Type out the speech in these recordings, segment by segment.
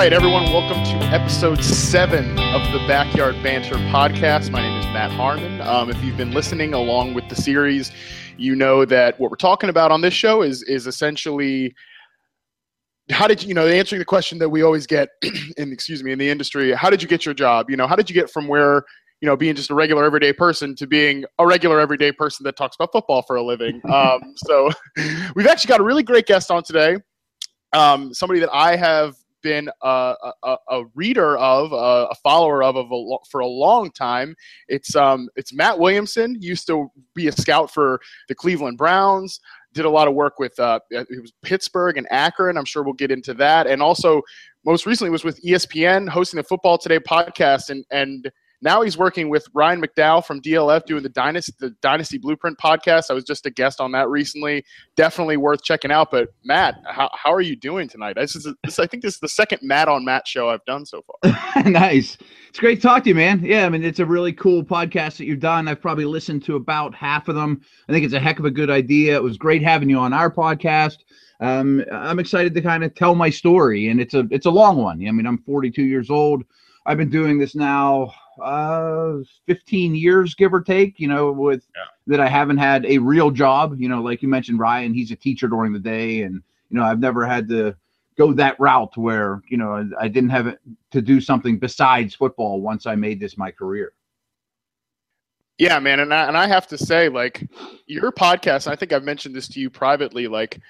Right, everyone, welcome to episode seven of the Backyard Banter podcast. My name is Matt Harmon. Um, if you've been listening along with the series, you know that what we're talking about on this show is is essentially how did you, you know answering the question that we always get in excuse me in the industry how did you get your job you know how did you get from where you know being just a regular everyday person to being a regular everyday person that talks about football for a living um, so we've actually got a really great guest on today um, somebody that i have been a, a, a reader of, a, a, follower of, of a, for a long time. It's um, it's Matt Williamson. Used to be a scout for the Cleveland Browns. Did a lot of work with uh, it was Pittsburgh and Akron. I'm sure we'll get into that. And also, most recently was with ESPN hosting the Football Today podcast. And and now he's working with Ryan McDowell from DLF doing the Dynasty, the Dynasty Blueprint podcast. I was just a guest on that recently. Definitely worth checking out. But Matt, how, how are you doing tonight? This is, this, I think this is the second Matt on Matt show I've done so far. nice. It's great to talk to you, man. Yeah, I mean, it's a really cool podcast that you've done. I've probably listened to about half of them. I think it's a heck of a good idea. It was great having you on our podcast. Um, I'm excited to kind of tell my story, and it's a it's a long one. I mean, I'm 42 years old. I've been doing this now uh 15 years give or take you know with yeah. that i haven't had a real job you know like you mentioned ryan he's a teacher during the day and you know i've never had to go that route where you know i didn't have to do something besides football once i made this my career yeah man and I, and I have to say like your podcast i think i've mentioned this to you privately like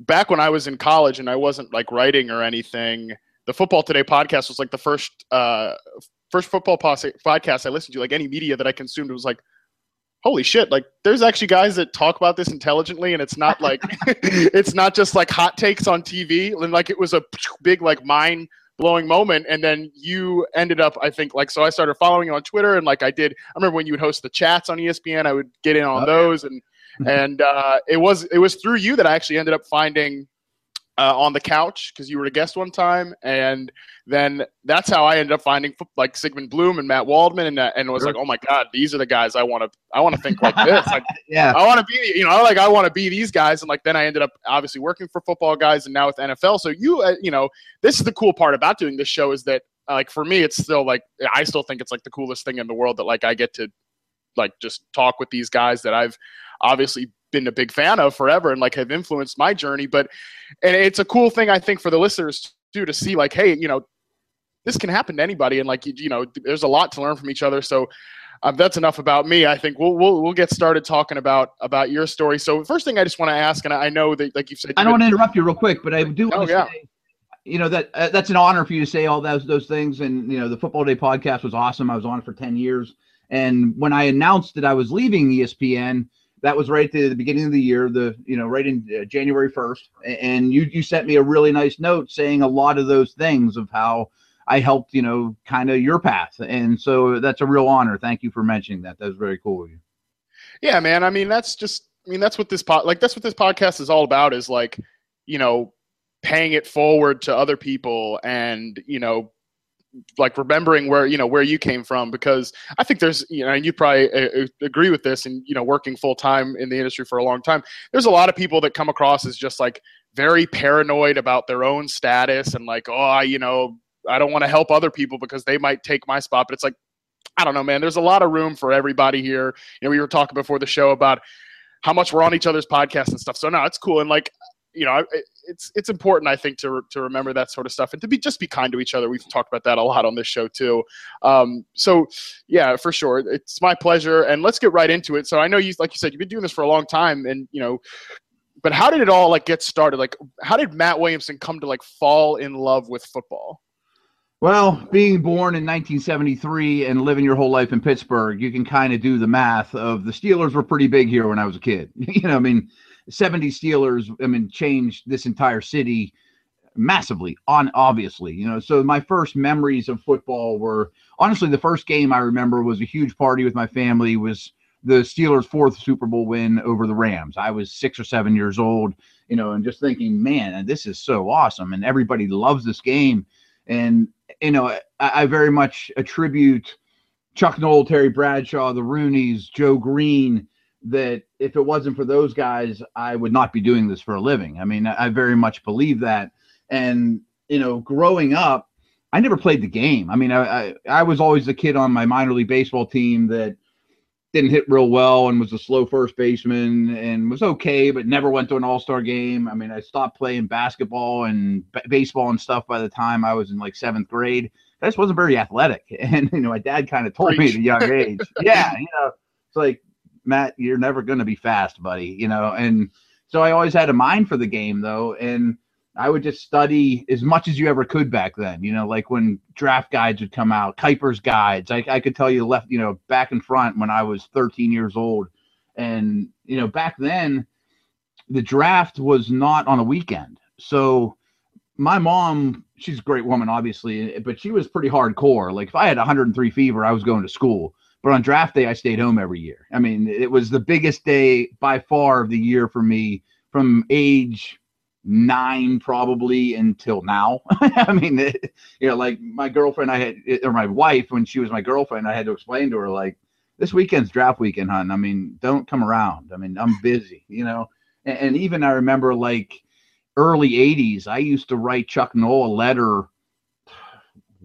back when i was in college and i wasn't like writing or anything the football today podcast was like the first uh, first football podcast I listened to, like any media that I consumed, it was like, holy shit, like there's actually guys that talk about this intelligently and it's not like, it's not just like hot takes on TV. And like it was a big, like mind blowing moment. And then you ended up, I think, like, so I started following you on Twitter and like I did, I remember when you would host the chats on ESPN, I would get in on oh, those. And, and uh, it was, it was through you that I actually ended up finding uh, on the couch because you were a guest one time, and then that's how I ended up finding like Sigmund Bloom and Matt Waldman, and and was sure. like, oh my god, these are the guys I want to I want to think like this. Like, yeah, I want to be you know like I want to be these guys, and like then I ended up obviously working for football guys, and now with NFL. So you uh, you know this is the cool part about doing this show is that like for me it's still like I still think it's like the coolest thing in the world that like I get to like just talk with these guys that I've obviously been a big fan of forever and like have influenced my journey. But and it's a cool thing I think for the listeners too to see like, hey, you know, this can happen to anybody, and like you, you know, there's a lot to learn from each other. So. Um, that's enough about me. I think we'll, we'll we'll get started talking about about your story. So first thing I just want to ask, and I know that like you said, I don't want to interrupt you real quick, but I do want oh, to yeah. say, you know that uh, that's an honor for you to say all those those things. And you know, the Football Today podcast was awesome. I was on it for ten years, and when I announced that I was leaving ESPN, that was right at the, beginning of the year, the you know right in uh, January first, and you you sent me a really nice note saying a lot of those things of how I helped you know kind of your path, and so that's a real honor. Thank you for mentioning that. That was very cool of you. Yeah, man. I mean, that's just I mean that's what this pod like that's what this podcast is all about is like you know paying it forward to other people and you know like remembering where you know where you came from because I think there's you know and you probably uh, uh, agree with this and you know working full time in the industry for a long time there's a lot of people that come across as just like very paranoid about their own status and like oh I, you know I don't want to help other people because they might take my spot. But it's like I don't know man there's a lot of room for everybody here. You know we were talking before the show about how much we're on each other's podcasts and stuff. So no it's cool and like you know, it's it's important I think to to remember that sort of stuff and to be just be kind to each other. We've talked about that a lot on this show too. Um, so yeah, for sure, it's my pleasure. And let's get right into it. So I know you, like you said, you've been doing this for a long time, and you know, but how did it all like get started? Like, how did Matt Williamson come to like fall in love with football? Well, being born in 1973 and living your whole life in Pittsburgh, you can kind of do the math of the Steelers were pretty big here when I was a kid. you know, I mean, 70 Steelers, I mean, changed this entire city massively on obviously you know so my first memories of football were honestly the first game i remember was a huge party with my family was the steelers fourth super bowl win over the rams. I was six or seven years old you know and just thinking man this is so awesome and everybody loves this game. And you know i, I very much attribute chuck noll terry bradshaw the rooneys joe greene that if it wasn't for those guys, I would not be doing this for a living. I mean, I very much believe that. And you know, growing up, I never played the game. I mean, I, I, I was always the kid on my minor league baseball team that didn't hit real well and was a slow first baseman and was okay, but never went to an all star game. I mean, I stopped playing basketball and b- baseball and stuff by the time I was in like seventh grade. I just wasn't very athletic. And, you know, my dad kind of told Preach. me at a young age, yeah, you know, it's like, Matt, you're never going to be fast, buddy, you know, and so I always had a mind for the game though. And, I would just study as much as you ever could back then. You know, like when draft guides would come out, Kiper's guides. I, I could tell you left, you know, back and front when I was 13 years old. And, you know, back then the draft was not on a weekend. So my mom, she's a great woman, obviously, but she was pretty hardcore. Like if I had 103 fever, I was going to school. But on draft day, I stayed home every year. I mean, it was the biggest day by far of the year for me from age nine probably until now. I mean, it, you know, like my girlfriend, I had, or my wife, when she was my girlfriend, I had to explain to her, like, this weekend's draft weekend, hon. I mean, don't come around. I mean, I'm busy, you know? And, and even I remember like early 80s, I used to write Chuck Noll a letter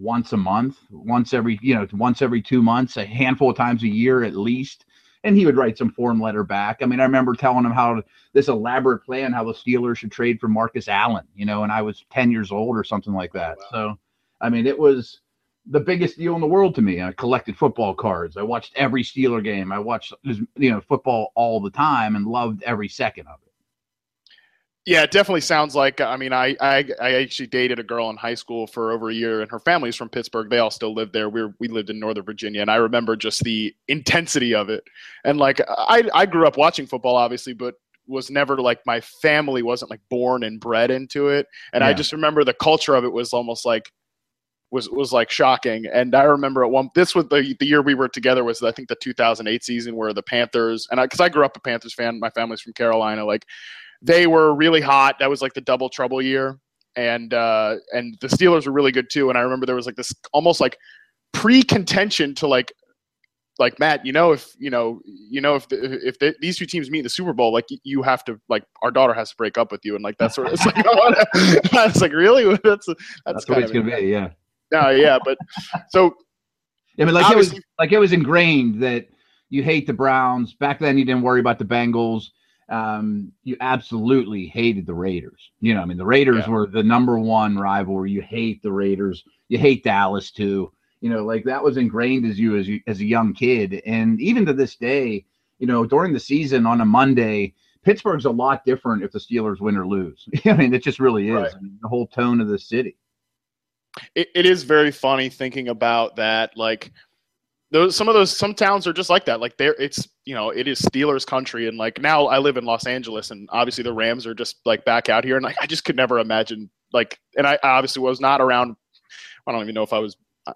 once a month, once every, you know, once every two months, a handful of times a year at least and he would write some form letter back. I mean, I remember telling him how this elaborate plan, how the Steelers should trade for Marcus Allen, you know, and I was 10 years old or something like that. Wow. So, I mean, it was the biggest deal in the world to me. I collected football cards. I watched every Steeler game. I watched, you know, football all the time and loved every second of it. Yeah, it definitely sounds like. I mean, I, I I actually dated a girl in high school for over a year, and her family's from Pittsburgh. They all still live there. We we lived in Northern Virginia, and I remember just the intensity of it. And like, I I grew up watching football, obviously, but was never like my family wasn't like born and bred into it. And yeah. I just remember the culture of it was almost like was was like shocking. And I remember at one this was the the year we were together was I think the 2008 season where the Panthers and I because I grew up a Panthers fan. My family's from Carolina. Like they were really hot. That was like the double trouble year, and uh, and the Steelers were really good too. And I remember there was like this almost like pre-contention to like like Matt, you know, if you know, you know, if the, if the, these two teams meet in the Super Bowl, like you have to, like our daughter has to break up with you, and like that's sort of, it's like, I was like, really? That's that's, that's what it's gonna be, yeah. No, yeah, but so, yeah, but like it was like it was ingrained that you hate the Browns. Back then, you didn't worry about the Bengals um, you absolutely hated the Raiders. You know, I mean, the Raiders yeah. were the number one rivalry. You hate the Raiders. You hate Dallas too. You know, like that was ingrained as you as you as a young kid, and even to this day, you know, during the season on a Monday, Pittsburgh's a lot different if the Steelers win or lose. I mean, it just really is. Right. I mean, the whole tone of the city. It, it is very funny thinking about that. Like those some of those some towns are just like that. Like there, it's you know it is Steelers country, and like now I live in Los Angeles, and obviously the Rams are just like back out here, and like I just could never imagine like, and I, obviously was not around. I don't even know if I was. I,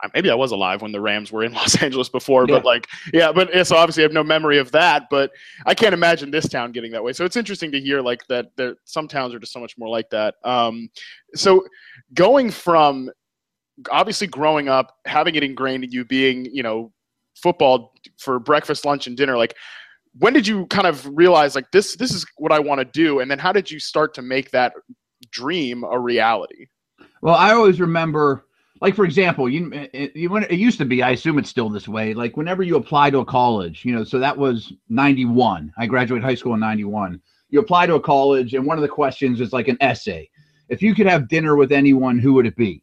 I, maybe I was alive when the Rams were in Los Angeles before, yeah. but like, yeah, but yeah, so obviously I have no memory of that. But I can't imagine this town getting that way. So it's interesting to hear like that. There, some towns are just so much more like that. Um, so going from obviously growing up, having it ingrained in you being, you know, football for breakfast, lunch, and dinner, like when did you kind of realize like this this is what I want to do? And then how did you start to make that dream a reality? Well, I always remember like for example, you, it, it, used to be, I assume it's still this way. Like whenever you apply to a college, you know, so that was 91. I graduated high school in 91. You apply to a college and one of the questions is like an essay. If you could have dinner with anyone, who would it be?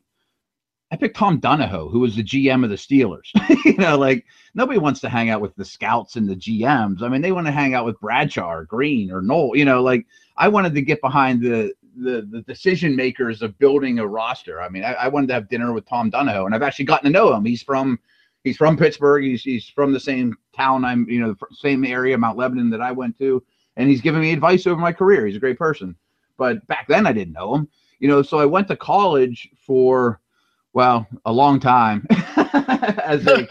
I picked Tom Donahoe, who was the GM of the Steelers. you know, like nobody wants to hang out with the scouts and the GMs. I mean, they want to hang out with Bradshaw or Green or Noll. You know, like I wanted to get behind the the, the decision makers of building a roster. I mean, I, I, wanted to have dinner with Tom Donahoe, and I've actually gotten to know him. He's from he's from Pittsburgh. He's he's from the same town I'm, you know, the same area, Mount Lebanon that I went to, and he's given me advice over my career. He's a great person. But back then, I didn't know him. You know, so I went to college for well, a long time as a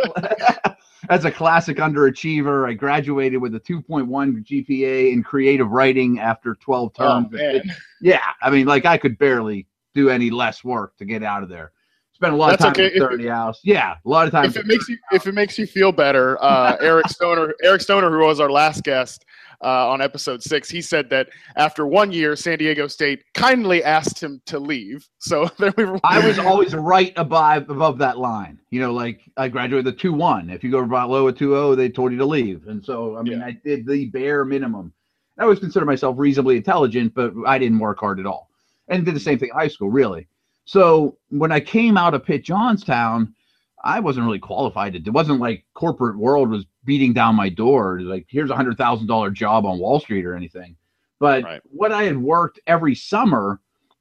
as a classic underachiever. I graduated with a 2.1 GPA in creative writing after 12 terms. Oh, yeah, I mean, like I could barely do any less work to get out of there. Spent a lot That's of time okay. in 30 hours. Yeah, a lot of time. If it makes you if it makes you feel better, uh, Eric Stoner, Eric Stoner, who was our last guest, uh, on episode six, he said that after one year, San Diego State kindly asked him to leave. So then we were. I was always right above above that line. You know, like I graduated the two one. If you go below a two zero, they told you to leave. And so I mean, yeah. I did the bare minimum. I always consider myself reasonably intelligent, but I didn't work hard at all, and did the same thing in high school, really. So when I came out of Pitt Johnstown, I wasn't really qualified. It wasn't like corporate world was beating down my door. Like here's a hundred thousand dollar job on Wall Street or anything. But right. what I had worked every summer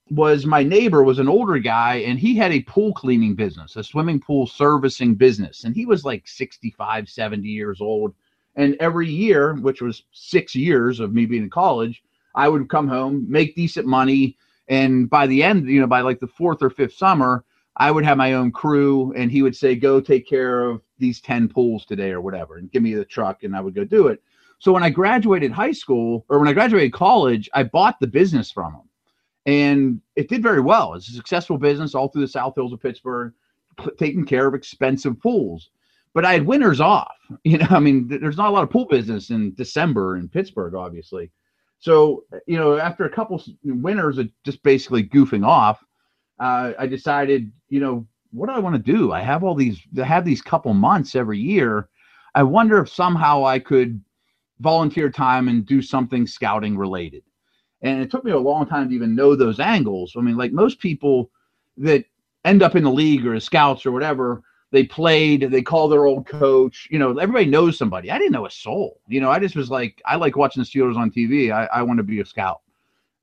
was my neighbor was an older guy and he had a pool cleaning business, a swimming pool servicing business. And he was like 65, 70 years old. And every year, which was six years of me being in college, I would come home, make decent money. And by the end, you know, by like the fourth or fifth summer, I would have my own crew and he would say, go take care of these 10 pools today or whatever, and give me the truck and I would go do it. So when I graduated high school or when I graduated college, I bought the business from him and it did very well. It's a successful business all through the South Hills of Pittsburgh, taking care of expensive pools. But I had winters off. You know, I mean, there's not a lot of pool business in December in Pittsburgh, obviously. So, you know, after a couple winters of just basically goofing off, uh, I decided, you know, what do I want to do? I have all these, I have these couple months every year. I wonder if somehow I could volunteer time and do something scouting related. And it took me a long time to even know those angles. I mean, like most people that end up in the league or as scouts or whatever, they played, they call their old coach. You know, everybody knows somebody. I didn't know a soul. You know, I just was like, I like watching the Steelers on TV. I, I want to be a scout.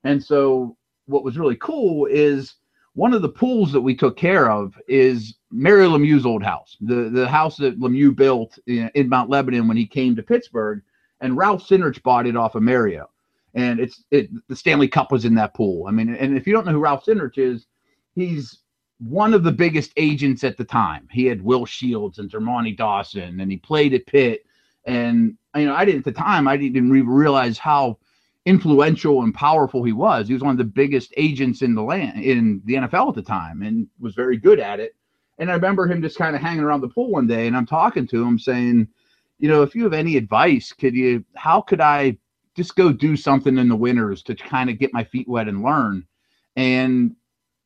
And so what was really cool is one of the pools that we took care of is Mario Lemieux's old house, the the house that Lemieux built in, in Mount Lebanon when he came to Pittsburgh, and Ralph Cindrich bought it off of Mario, and it's it the Stanley Cup was in that pool. I mean, and if you don't know who Ralph Cindrich is, he's one of the biggest agents at the time. He had Will Shields and Dermontti Dawson, and he played at Pitt. And you know, I didn't at the time. I didn't even realize how influential and powerful he was. He was one of the biggest agents in the land in the NFL at the time and was very good at it. And I remember him just kind of hanging around the pool one day and I'm talking to him saying, you know, if you have any advice, could you how could I just go do something in the winters to kind of get my feet wet and learn? And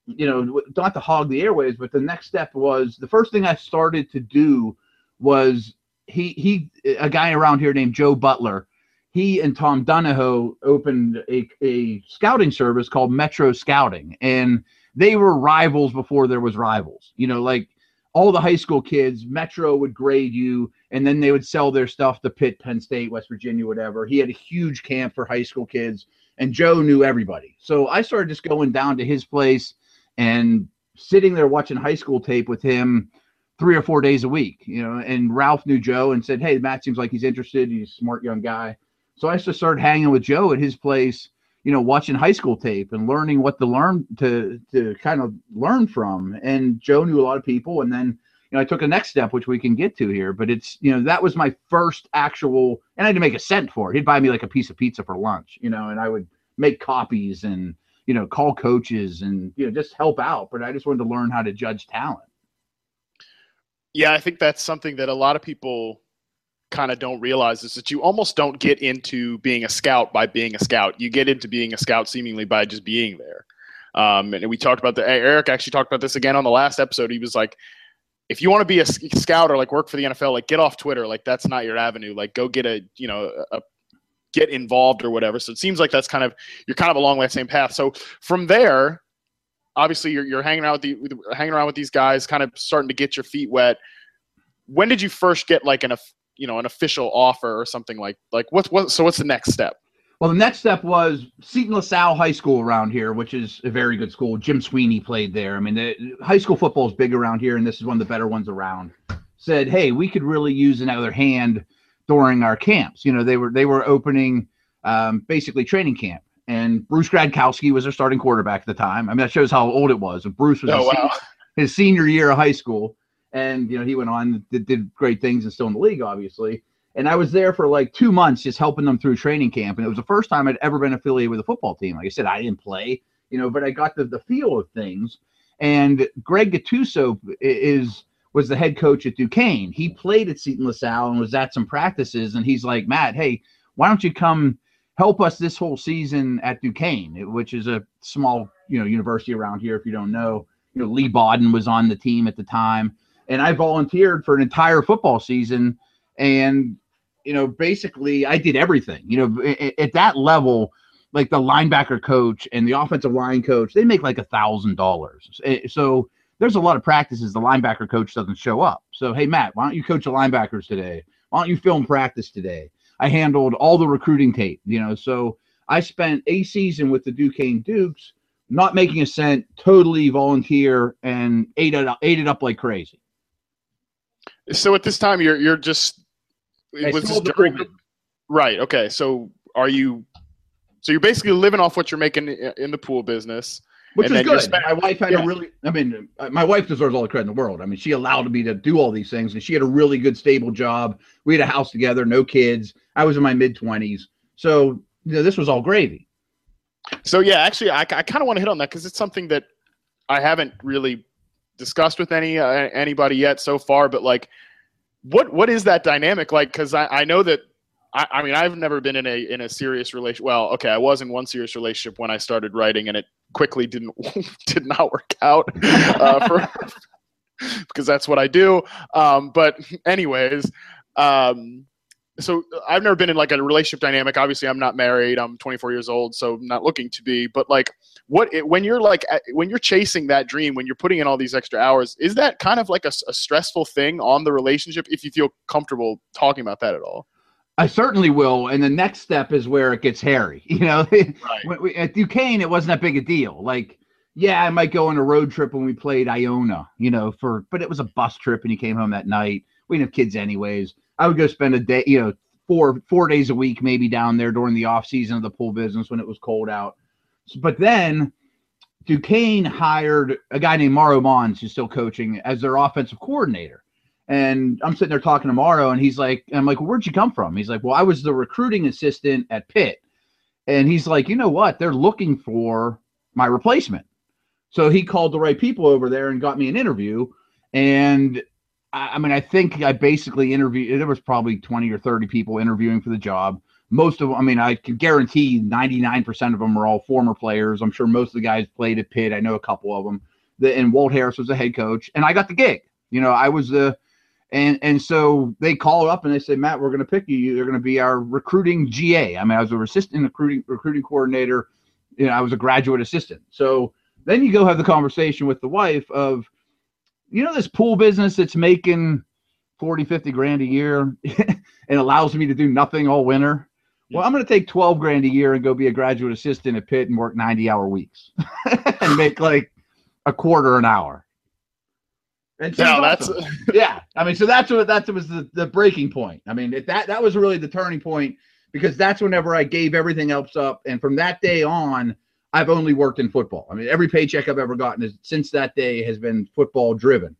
you know, not to hog the airways, but the next step was the first thing I started to do was he he a guy around here named Joe Butler he and Tom Donahoe opened a, a scouting service called Metro Scouting, and they were rivals before there was rivals. You know, like all the high school kids, Metro would grade you, and then they would sell their stuff to Pitt, Penn State, West Virginia, whatever. He had a huge camp for high school kids, and Joe knew everybody. So I started just going down to his place and sitting there watching high school tape with him three or four days a week. You know, and Ralph knew Joe and said, "Hey, Matt seems like he's interested. He's a smart young guy." So I just started hanging with Joe at his place, you know, watching high school tape and learning what to learn to to kind of learn from. And Joe knew a lot of people, and then you know I took a next step, which we can get to here. But it's you know that was my first actual, and I had to make a cent for it. He'd buy me like a piece of pizza for lunch, you know, and I would make copies and you know call coaches and you know just help out. But I just wanted to learn how to judge talent. Yeah, I think that's something that a lot of people kind of don't realize is that you almost don't get into being a scout by being a scout. You get into being a scout seemingly by just being there. Um, and we talked about the Eric actually talked about this again on the last episode. He was like, if you want to be a scout or like work for the NFL, like get off Twitter. Like that's not your avenue. Like go get a you know a get involved or whatever. So it seems like that's kind of you're kind of along that same path. So from there, obviously you're you're hanging out with the hanging around with these guys, kind of starting to get your feet wet. When did you first get like an you know an official offer or something like like what's what so what's the next step? Well the next step was seton lasalle high school around here which is a very good school. Jim sweeney played there. I mean the high school football is big around here and this is one of the better ones around. Said hey we could really use another hand during our camps. You know they were they were opening um, basically training camp. And bruce gradkowski was their starting quarterback at the time. I mean that shows how old it was. And bruce was oh, wow. senior, his senior year of high school and you know he went on did, did great things and still in the league obviously. And i was there for like two months just helping them through training camp and it was the first time i'd ever been affiliated with a football team. Like i said i didn't play you know but i got the, the feel of things. And greg gattuso is was the head coach at duquesne. He played at seton lasalle and was at some practices and he's like matt hey why don't you come help us this whole season at Duquesne, which is a small, you know, university around here. If you don't know, you know, Leigh Bodden was on the team at the time, and I volunteered for an entire football season. And you know, basically, I did everything. You know, at, at that level, like the linebacker coach and the offensive line coach, they make like a thousand dollars. Eh, so there's a lot of practices the linebacker coach doesn't show up. So hey, Matt, why don't you coach the linebackers today? Why don't you film practice today? I handled all the recruiting tape, you know. So I spent a season with the Duquesne Dukes, not making a cent, totally volunteer, and ate it ate it up like crazy. So at this time, you're you're just I was during right? Okay, so are you? So you're basically living off what you're making in the pool business. which is good. spend- my wife had yeah. a really, I mean, uh, my wife deserves all the credit in the world. I mean, she allowed me to do all these things, and she had a really good, stable job. We had a house together, no kids. I was in my mid twenties, so you know, this was all gravy. So yeah, actually, I, I kind of want to hit on that because it's something that I haven't really discussed with any uh, anybody yet so far. But like, what what is that dynamic like? Because I, I know that I, I mean I've never been in a in a serious relation. Well, okay, I was in one serious relationship when I started writing, and it quickly didn't did not work out uh, for because that's what I do. Um, but anyways, um, so uh, I've never been in like a relationship dynamic. Obviously, I'm not married. I'm 24 years old, so I'm not looking to be. But like, what it, when you're like when you're chasing that dream, when you're putting in all these extra hours, is that kind of like a stressful thing on the relationship? If you feel comfortable talking about that at all, I certainly will. And the next step is where it gets hairy. You know, right? At Duquesne, it wasn't that big a deal. Like, yeah, I might go on a road trip when we played Iona, you know, for but it was a bus trip and you came home that night. We didn't have kids anyways. I would go spend a day, you know, four four days a week maybe down there during the off season of the pool business when it was cold out. But then Duquesne hired a guy named Mauro Mons, who's still coaching, as their offensive coordinator. And I'm sitting there talking to Mauro, and he's like, I'm like, well, where'd you come from? He's like, well, I was the recruiting assistant at Pitt. And he's like, you know what? They're looking for my replacement. So he called the right people over there and got me an interview. And I, mean, I think I basically interviewed, there was probably 20 or 30 people interviewing for the job. Most of them, I mean, I can guarantee 99% of them are all former players. I'm sure most of the guys played at Pitt. I know a couple of them. The, and Walt Harris was the head coach. And I got the gig. You know, I was the, and and so they call up and they say, Matt, we're going to pick you. You're going to be our recruiting GA. I mean, I was a assistant recruiting recruiting coordinator. You know, I was a graduate assistant. So then you go have the conversation with the wife of, you know, this pool business that's making 40, 50 grand a year and allows me to do nothing all winter. Well, I'm going to take 12 grand a year and go be a graduate assistant at Pitt and work 90 hour weeks and make like a quarter an hour. And she No, that's awesome yeah i mean so that's what that was the, the breaking point i mean it, that that was really the turning point because that's whenever i gave everything else up and from that day on i've only worked in football. I mean every paycheck i've ever gotten is since that day has been football driven.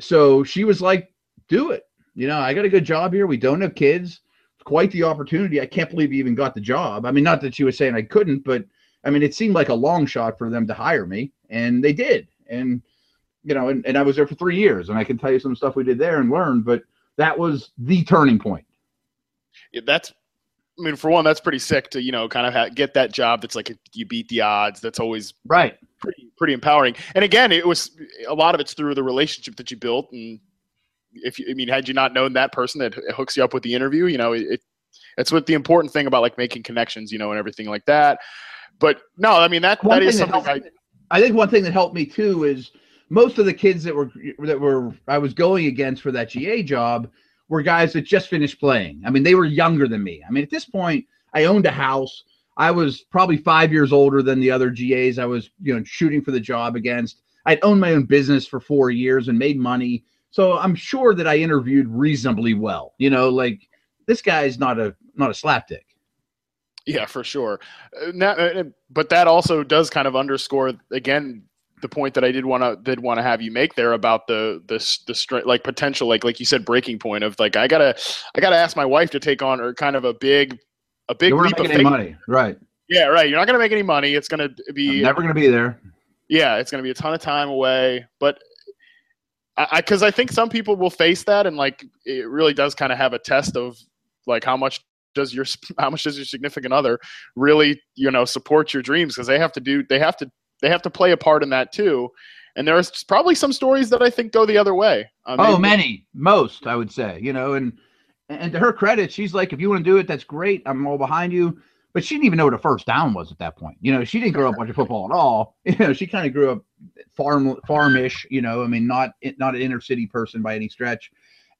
So she was like do it. You know i got a good job here. We don't have kids. It's quite the opportunity. I can't believe you even got the job. I mean not that she was saying i couldn't but i mean it seemed like a long shot for them to hire me and they did. And you know, and, and I was there for three years, and I can tell you some stuff we did there and learned, but that was the turning point. Yeah, that's I mean, for one, that's pretty sick to you know kind of ha- get that job that's like you beat the odds. That's always Right. pretty pretty empowering. And again, it was a lot of it's through the relationship that you built. And if you, I mean, had you not known that person that hooks you up with the interview, you know, it, it's what the important thing about like making connections, you know, and everything like that. But no, I mean that One that is thing that something I, I think one thing that helped me too is most of the kids that were that were I was going against for that GA job were guys that just finished playing. I mean, they were younger than me. I mean, at this point, I owned a house. I was probably five years older than the other GAs I was, you know, shooting for the job against. I'd owned my own business for four years and made money. So I'm sure that I interviewed reasonably well. You know, like this guy's not a not a slapdick. Yeah, for sure. Uh, now, uh, but that also does kind of underscore again the point that I did want to did want to have you make there about the the the strength like potential like like you said breaking point of like I gotta I gotta ask my wife to take on or kind of a big a big leap not of faith. money, right? Yeah, right. You're not gonna make any money. It's gonna I'm be never going to be there. yeah, it's gonna be a ton of time away. But I because I, think some people will face that and like it really does kind of have a test of like how much does your how much does your significant other really you know support your dreams because they have to do they have to they have to play a part in that too and there's probably some stories that i think go the other way um, oh many most i would say you know and and to her credit she's like if you want to do it that's great i'm all behind you but she didn't even know what a first down was at that point. You know, she didn't grow up watching football at all. You know, she kind of grew up farm farmish. You know, I mean, not not an inner city person by any stretch,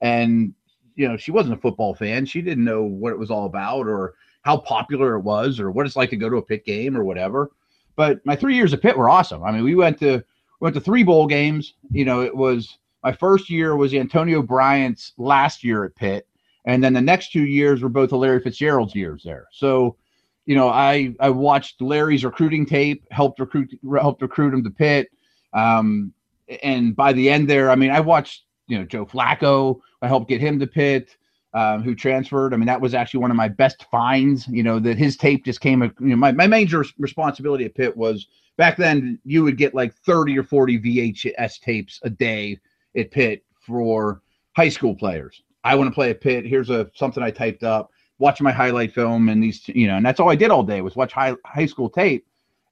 and you know, she wasn't a football fan. She didn't know what it was all about or how popular it was or what it's like to go to a Pitt game or whatever. But my three years at Pitt were awesome. I mean, we went to went to three bowl games. You know, it was my first year was Antonio Bryant's last year at Pitt, and then the next two years were both Larry Fitzgerald's years there. So, you know, I I watched Larry's recruiting tape, helped recruit helped recruit him to Pitt. Um, and by the end there, I mean, I watched you know Joe Flacco. I helped get him to Pitt, um, who transferred. I mean, that was actually one of my best finds. You know that his tape just came. You know, my my major responsibility at Pitt was back then. You would get like thirty or forty VHS tapes a day at Pitt for high school players. I want to play at Pitt. Here's a something I typed up. Watch my highlight film and these, you know, and that's all I did all day was watch high high school tape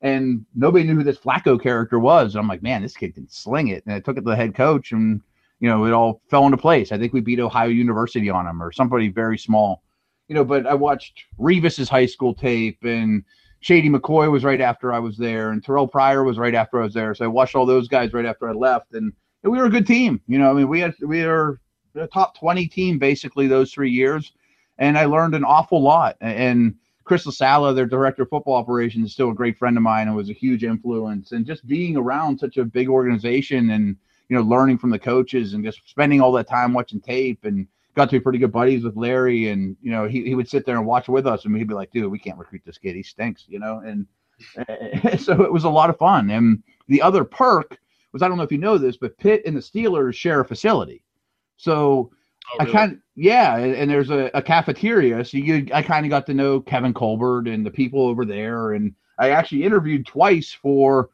and nobody knew who this Flacco character was. And I'm like, man, this kid can sling it. And I took it to the head coach, and you know, it all fell into place. I think we beat Ohio University on them or somebody very small, you know. But I watched Revis's high school tape, and Shady McCoy was right after I was there, and Terrelle Pryor was right after I was there. So I watched all those guys right after I left, and, and we were a good team. You know, I mean, we had we were a top twenty team basically those three years, and I learned an awful lot. And Chris LaSala, their director of football operations, is still a great friend of mine and was a huge influence. And just being around such a big organization and you know, learning from the coaches and just spending all that time watching tape and got to be pretty good buddies with Larry. And, you know, he, he would sit there and watch with us and he'd be like, dude, we can't recruit this kid. He stinks, you know? And so it was a lot of fun. And the other perk was, I don't know if you know this, but Pitt and the Steelers share a facility. So oh, really? I kind of, yeah. And there's a, a cafeteria. So you, I kind of got to know Kevin Colbert and the people over there. And I actually interviewed twice for,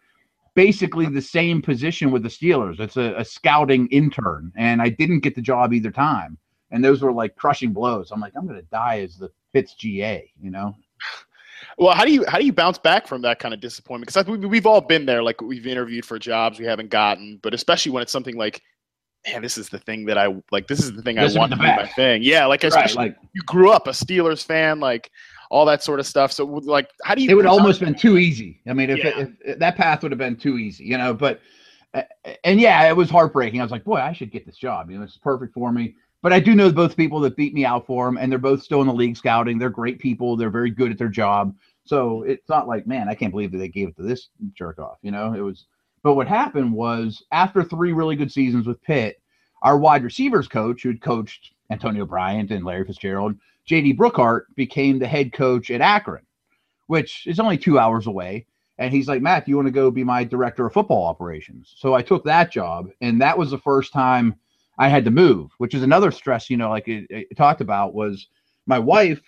basically the same position with the Steelers. It's a, a, scouting intern, and I didn't get the job either time. And those were like crushing blows. I'm like, I'm gonna die as the Fitz GA, you know. Well, how do you how do you bounce back from that kind of disappointment? Because we've all been there. Like we've interviewed for jobs we haven't gotten, but especially when it's something like, man, this is the thing that I like. This is the thing this I want to be my thing. Yeah, like especially right, like, you grew up a Steelers fan, like all that sort of stuff. So, like, how do you? It would almost been too easy. I mean, if, yeah. it, if, that path would have been too easy, you know. But uh, and yeah, it was heartbreaking. I was like, boy, I should get this job. You know, it's perfect for me. But I do know both people that beat me out for them, and they're both still in the league scouting. They're great people. They're very good at their job. So it's not like, man, I can't believe that they gave it to this jerk off. You know, it was. But what happened was after three really good seasons with Pitt, our wide receivers coach, who'd coached Antonio Bryant and Larry Fitzgerald, JD Brookhart became the head coach at Akron, which is only two hours away. And he's like, Matt, you want to go be my director of football operations? So I took that job. And that was the first time I had to move, which is another stress, you know, like it, it talked about was my wife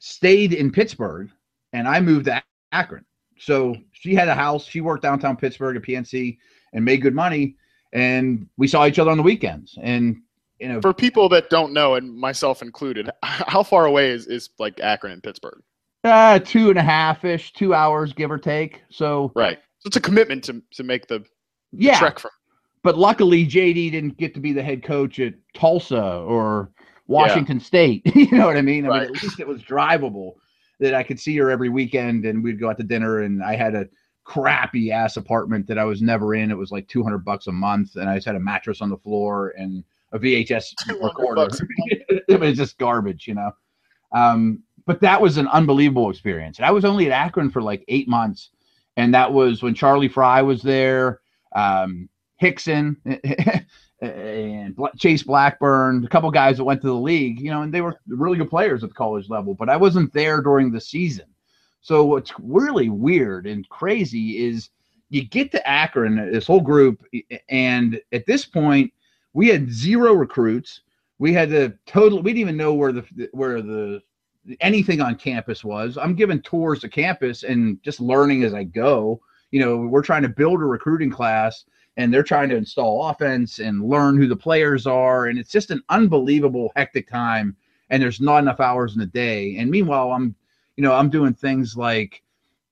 stayed in Pittsburgh and I moved to Akron. So she had a house. She worked downtown Pittsburgh at PNC and made good money. And we saw each other on the weekends. And you know, for people that don't know, and myself included, how far away is, is like Akron and Pittsburgh? Uh, two and a half ish, two hours, give or take. So right, so it's a commitment to to make the, yeah. trek from. But luckily, JD didn't get to be the head coach at Tulsa or Washington yeah. State. you know what I mean? I right. mean, at least it was drivable that I could see her every weekend, and we'd go out to dinner. And I had a crappy ass apartment that I was never in. It was like two hundred bucks a month, and I just had a mattress on the floor and a VHS recorder. it was just garbage, you know. Um, but that was an unbelievable experience. And I was only at Akron for like eight months, and that was when Charlie Frye was there, um, Hixon, and Chase Blackburn, a couple guys that went to the league, you know, and they were really good players at the college level. But I wasn't there during the season. So what's really weird and crazy is you get to Akron, this whole group, and at this point we had zero recruits. We had the total. We didn't even know where the where the anything on campus was. I'm giving tours to campus and just learning as I go. You know, we're trying to build a recruiting class and they're trying to install offense and learn who the players are. And it's just an unbelievable hectic time and there's not enough hours in the day. And meanwhile, I'm, you know, I'm doing things like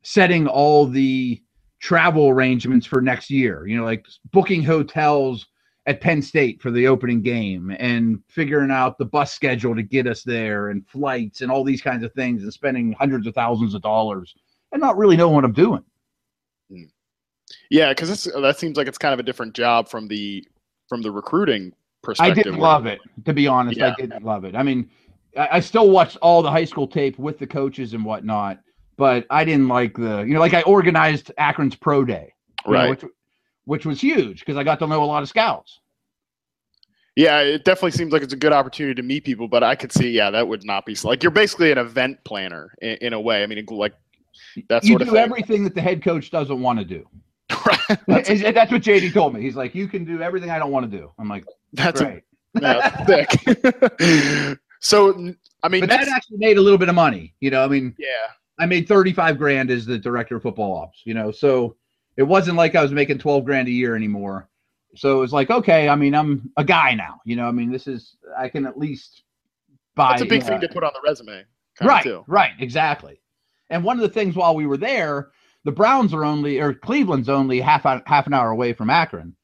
setting all the travel arrangements for next year, you know, like booking hotels at Penn State for the opening game and figuring out the bus schedule to get us there and flights and all these kinds of things and spending hundreds of thousands of dollars and not really knowing what I'm doing. Hmm. Yeah, because that seems like it's kind of a different job from the from the recruiting perspective. I didn't love it, to be honest. Yeah. I didn't love it. I mean, I, I still watched all the high school tape with the coaches and whatnot, but I didn't like the you know like I organized Akron's pro day, right? Know, which, which was huge because I got to know a lot of scouts. Yeah, it definitely seems like it's a good opportunity to meet people, but I could see, yeah, that would not be like you're basically an event planner in, in a way. I mean, like that's you do everything that the head coach doesn't want to do. right. That's, that's, what JD told me. He's like, you can do everything I don't want to do. I'm like, that's right. A, yeah, thick. so, I mean, but that actually made a little bit of money. You know, I mean, yeah, I made 35 grand as the director of football ops. You know, so it wasn't like I was making 12 grand a year anymore. So it was like, okay, I mean, I'm a guy now. You know, I mean, this is I can at least buy. That's a big thing to put on the resume. Right, right, exactly. And one of the things while we were there, the Browns are only or Cleveland's only half half an hour away from Akron.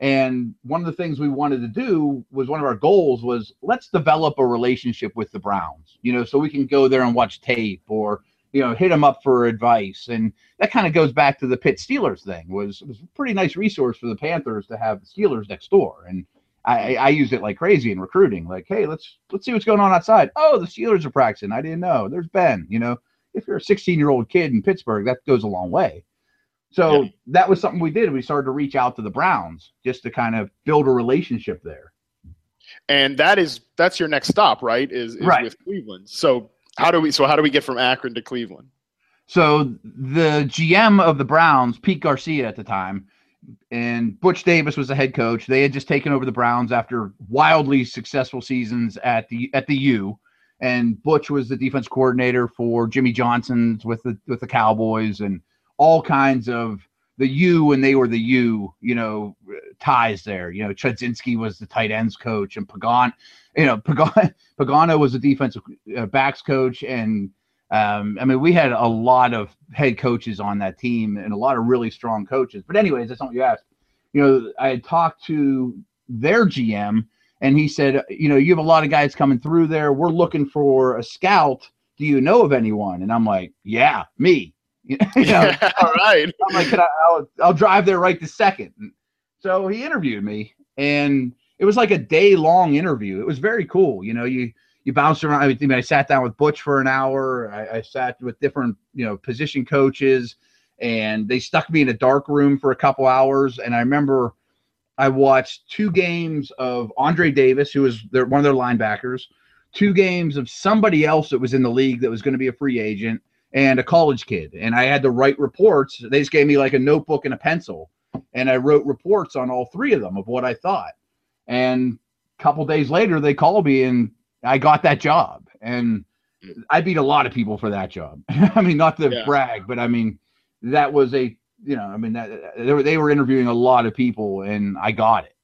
And one of the things we wanted to do was one of our goals was let's develop a relationship with the Browns, you know, so we can go there and watch tape or you know hit them up for advice. And that kind of goes back to the Pitt Steelers thing was was a pretty nice resource for the Panthers to have the Steelers next door. And I, I use it like crazy in recruiting like hey let's let's see what's going on outside. Oh the Steelers are practicing. I didn't know. There's Ben you know? If you're a 16 year old kid in Pittsburgh that goes a long way. So yeah. that was something we did. We started to reach out to the Browns just to kind of build a relationship there. And that is that's your next stop right is, is right. with Cleveland. So how do we? So how do we get from Akron to Cleveland? So the GM of the Browns, Pete Garcia at the time, and Butch Davis was the head coach. They had just taken over the Browns after wildly successful seasons at the at the U, and Butch was the defense coordinator for Jimmy Johnson's with the with the Cowboys and all kinds of the U and they were the U, you know, ties there. You know, Chudzinski was the tight ends coach and Pagan, you know, Pagan, Pagano was a defensive uh, backs coach. And um, I mean, we had a lot of head coaches on that team and a lot of really strong coaches. But anyways, that's not what you asked. You know, I had talked to their GM and he said, you know, you have a lot of guys coming through there. We're looking for a scout. Do you know of anyone? And I'm like, yeah, me. you know, yeah, all right. I'm like, I, will I'll drive there right this second. So he interviewed me, and it was like a day long interview. It was very cool. You know, you you bounced around. I, mean, I sat down with Butch for an hour. I, I sat with different you know position coaches, and they stuck me in a dark room for a couple hours. And I remember I watched two games of Andra Davis, who was their, one of their linebackers, two games of somebody else that was in the league that was going to be a free agent, and a college kid. And I had to write reports. They just gave me like a notebook and a pencil. And I wrote reports on all three of them of what I thought. And a couple days later, they called me and I got that job. And I beat a lot of people for that job. I mean, not to yeah. brag, but I mean, that was a, you know, I mean, that, they were, they were interviewing a lot of people and I got it.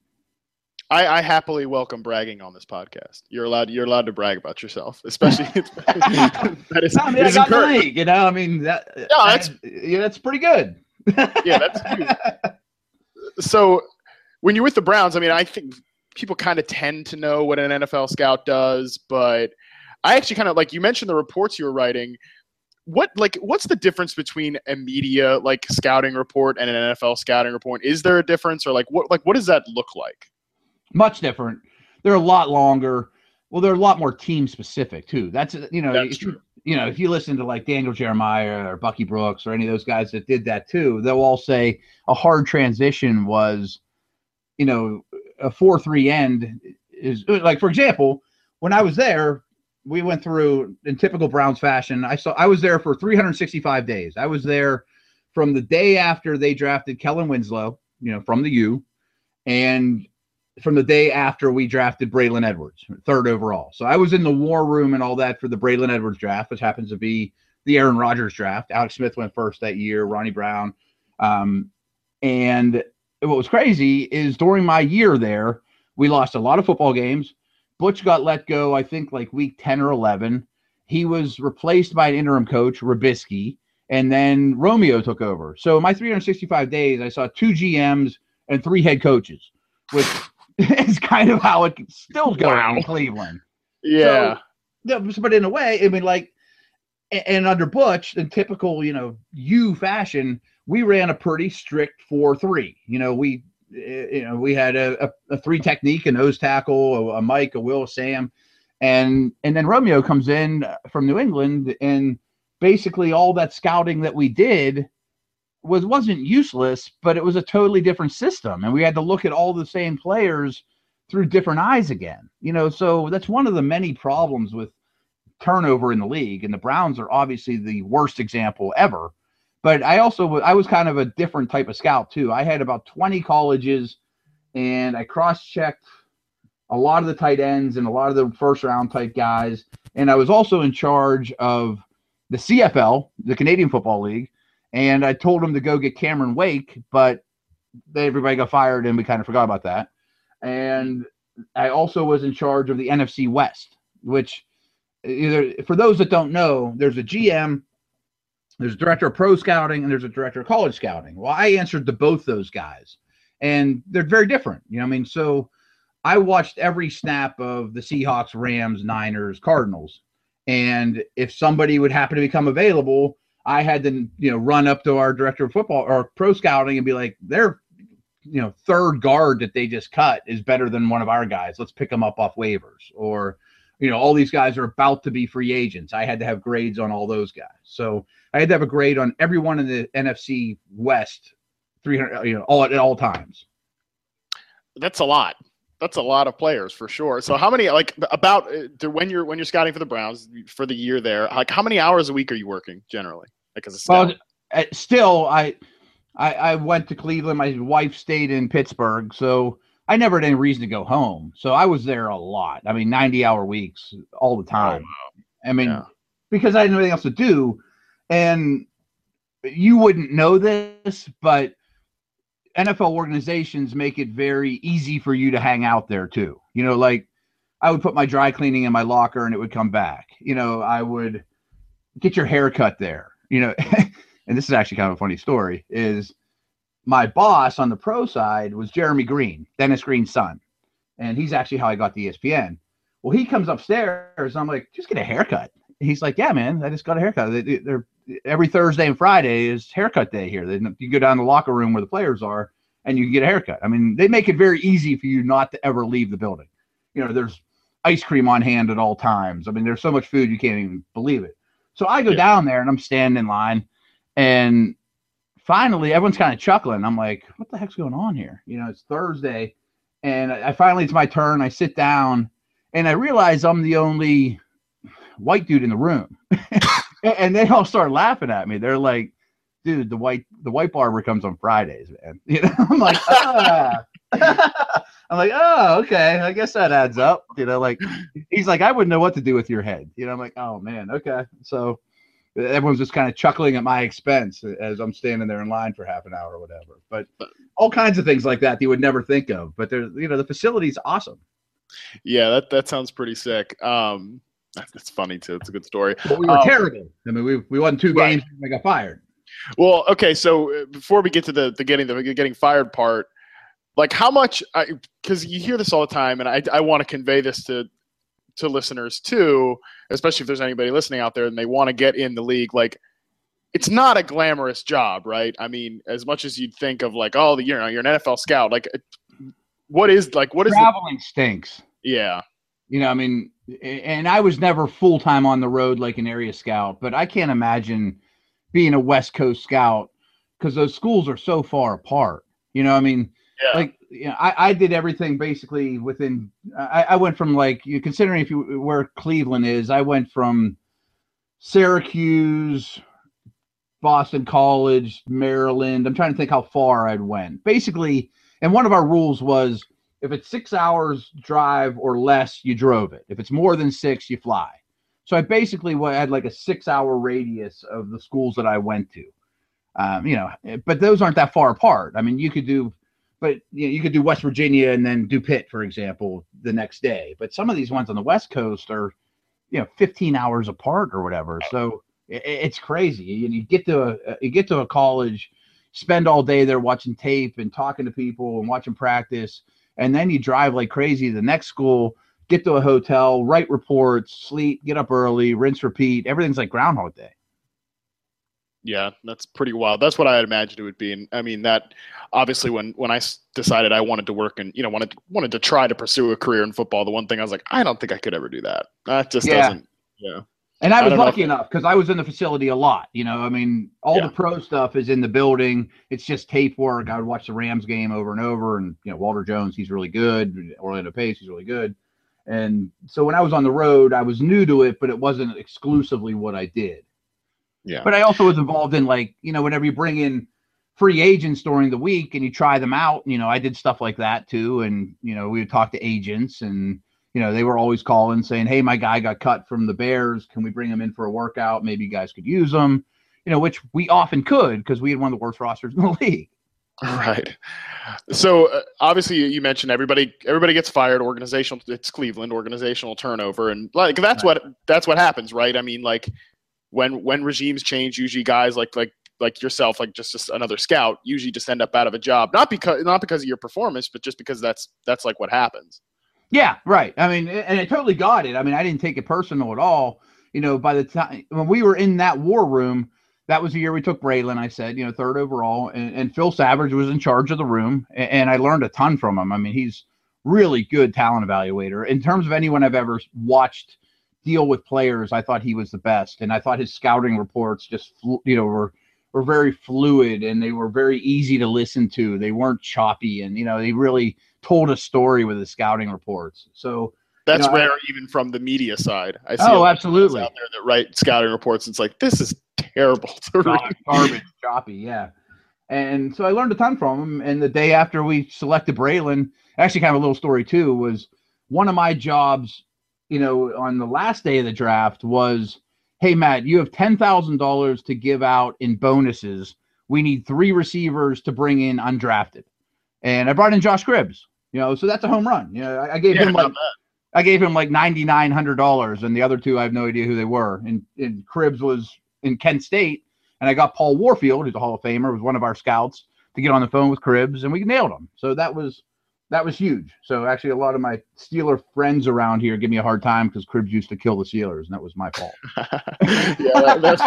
I, I, happily welcome bragging on this podcast. You're allowed. You're allowed to brag about yourself, especially. that is, I mean, I got league, you know. I mean, that. Yeah, that's yeah, that's pretty good. yeah, that's. so, when you're with the Browns, I mean, I think people kind of tend to know what an NFL scout does, but I actually kind of like you mentioned the reports you were writing. What like what's the difference between a media like scouting report and an NFL scouting report? Is there a difference, or like what like what does that look like? much different. They're a lot longer. Well, they're a lot more team specific too. That's you know, That's you, you know, if you listen to like Daniel Jeremiah or Bucky Brooks or any of those guys that did that too, they'll all say a hard transition was, you know, a four three end is like for example, when I was there, we went through in typical Browns fashion. I saw I was there for 365 days. I was there from the day after they drafted Kellen Winslow, you know, from the U, and from the day after we drafted Braylon Edwards, third overall. So I was in the war room and all that for the Braylon Edwards draft, which happens to be the Aaron Rodgers draft. Alex Smith went first that year, Ronnie Brown. Um, and what was crazy is during my year there, we lost a lot of football games. Butch got let go, I think like week 10 or 11. He was replaced by an interim coach, Robiskie, and then Romeo took over. So in my 365 days, I saw two GMs and three head coaches, which is kind of how it's still going wow. in Cleveland. Yeah. So, but in a way, I mean, like, and under Butch, in typical, you know, you fashion, we ran a pretty strict four three. You know, we eh, you know we had a, a, a three technique, a nose tackle, a, a Mike, a Will, Sam, and and then Romeo comes in from New England, and basically all that scouting that we did was wasn't useless, but it was a totally different system, and we had to look at all the same players through different eyes again. You know, so that's one of the many problems with turnover in the league, and the Browns are obviously the worst example ever but I also I was kind of a different type of scout too. I had about 20 colleges and I cross-checked a lot of the tight ends and a lot of the first round type guys. And I was also in charge of the CFL, the Canadian Football League. And I told them to go get Cameron Wake, but everybody got fired and we kind of forgot about that. And I also was in charge of the NFC West, which either for those that don't know, there's a GM there's a director of pro scouting and there's a director of college scouting. Well, I answered to both those guys, and they're very different. You know, I mean, so I watched every snap of the Seahawks, Rams, Niners, Cardinals, and if somebody would happen to become available, I had to you know run up to our director of football or pro scouting and be like, their you know third guard that they just cut is better than one of our guys. Let's pick them up off waivers or you know all these guys are about to be free agents. I had to have grades on all those guys. So I had to have a grade on everyone in the NFC West, 300, you know, all at all times. That's a lot. That's a lot of players for sure. So how many like about uh, when you're when you're scouting for the Browns for the year there? Like how many hours a week are you working generally? Like as a scout? Well, uh, still I, I I went to Cleveland. My wife stayed in Pittsburgh, so I never had any reason to go home. So I was there a lot. I mean, 90 hour weeks all the time. Oh, wow. I mean, yeah. because I didn't have anything else to do. And you wouldn't know this, but NFL organizations make it very easy for you to hang out there too. You know, like I would put my dry cleaning in my locker and it would come back. You know, I would get your hair cut there. You know, and this is actually kind of a funny story is my boss on the pro side was Jeremy Green, Dennis Green's son. And he's actually how I got the ESPN. Well, he comes upstairs. I'm like, just get a haircut. He's like, yeah, man, I just got a haircut. They, are every Thursday and Friday is haircut day here. They, you go down the locker room where the players are and you can get a haircut. I mean, they make it very easy for you not to ever leave the building. You know, there's ice cream on hand at all times. I mean, there's so much food you can't even believe it. So I go yeah. down there and I'm standing in line and finally everyone's kind of chuckling. I'm like, what the heck's going on here? You know, it's Thursday and I finally it's my turn. I sit down and I realize I'm the only white dude in the room. and they all start laughing at me. They're like, dude, the white the white barber comes on Fridays, man. You know, I'm like, ah. I'm like, oh, okay. I guess that adds up. You know, like he's like, I wouldn't know what to do with your head. You know, I'm like, oh man, okay. So everyone's just kind of chuckling at my expense as I'm standing there in line for half an hour or whatever. But all kinds of things like that you would never think of. But there's, you know, the facility's awesome. Yeah, that that sounds pretty sick. Um, that's funny too. It's a good story. But we were um, terrible. I mean, we we won two games right. and I got fired. Well, okay. So uh, before we get to the the getting the getting fired part, like how much? I because you hear this all the time, and I I want to convey this to to listeners too, especially if there's anybody listening out there and they want to get in the league. Like, it's not a glamorous job, right? I mean, as much as you'd think of like, oh, you know, you're an NFL scout. Like, what is like what is traveling stinks? Yeah. You know, I mean, and I was never full time on the road like an area scout, but I can't imagine being a West Coast scout because those schools are so far apart. You know, I mean, yeah. like you know, I, I did everything basically within. I, I went from like you considering if you where Cleveland is, I went from Syracuse, Boston College, Maryland. I'm trying to think how far I'd went. Basically, and one of our rules was if it's six hours drive or less, you drove it. If it's more than six, you fly. So I basically had like a six hour radius of the schools that I went to. Um, you know, but those aren't that far apart. I mean, you could do but you, know, you could do West Virginia and then do Pitt, for example, the next day. But some of these ones on the West Coast are, you know, 15 hours apart or whatever. So it, it's crazy. You, you get to a you get to a college, spend all day there watching tape and talking to people and watching practice, and then you drive like crazy to the next school. Get to a hotel, write reports, sleep, get up early, rinse, repeat. Everything's like Groundhog Day. Yeah, that's pretty wild. That's what I had imagined it would be. And I mean that obviously when when I decided I wanted to work and you know wanted wanted to try to pursue a career in football, the one thing I was like, I don't think I could ever do that. That just yeah. doesn't. Yeah. And I was I lucky enough because I was in the facility a lot. You know, I mean, all yeah. the pro stuff is in the building. It's just tape work. I would watch the Rams game over and over, and you know, Walter Jones, he's really good. Orlando Pace, he's really good. And so when I was on the road, I was new to it, but it wasn't exclusively what I did. Yeah. But I also was involved in like, you know, whenever you bring in free agents during the week and you try them out, you know, I did stuff like that too. And, you know, we would talk to agents and, you know, they were always calling saying, Hey, my guy got cut from the Bears. Can we bring him in for a workout? Maybe you guys could use him, you know, which we often could because we had one of the worst rosters in the league. Right. So uh, obviously you mentioned everybody everybody gets fired organizational it's Cleveland organizational turnover and like that's right. what that's what happens, right? I mean like when when regimes change, usually guys like like like yourself, like just, just another scout, usually just end up out of a job. Not because not because of your performance, but just because that's that's like what happens. Yeah, right. I mean, and I totally got it. I mean, I didn't take it personal at all. You know, by the time when we were in that war room, that was the year we took Braylon. I said, you know, third overall, and, and Phil Savage was in charge of the room, and, and I learned a ton from him. I mean, he's really good talent evaluator in terms of anyone I've ever watched deal with players, I thought he was the best, and I thought his scouting reports just you know were were very fluid and they were very easy to listen to. They weren't choppy, and you know they really told a story with the scouting reports. So that's you know, rare, I, even from the media side. I see oh, absolutely out there that write scouting reports. It's like this is terrible to read. Garbage, choppy, yeah. And so I learned a ton from him. And the day after we selected Braylon, actually, kind of a little story too, was one of my jobs you know, on the last day of the draft was, hey, Matt, you have $10,000 to give out in bonuses. We need three receivers to bring in undrafted. And I brought in Josh Cribbs, you know, so that's a home run. You know, I, I gave yeah, him like, I gave him like $9,900 and the other two, I have no idea who they were. And, and Cribbs was in Kent State. And I got Paul Warfield, who's a Hall of Famer, was one of our scouts to get on the phone with Cribbs and we nailed him. So that was, that was huge. So actually, a lot of my Steeler friends around here give me a hard time because Cribbs used to kill the Steelers, and that was my fault. yeah, that's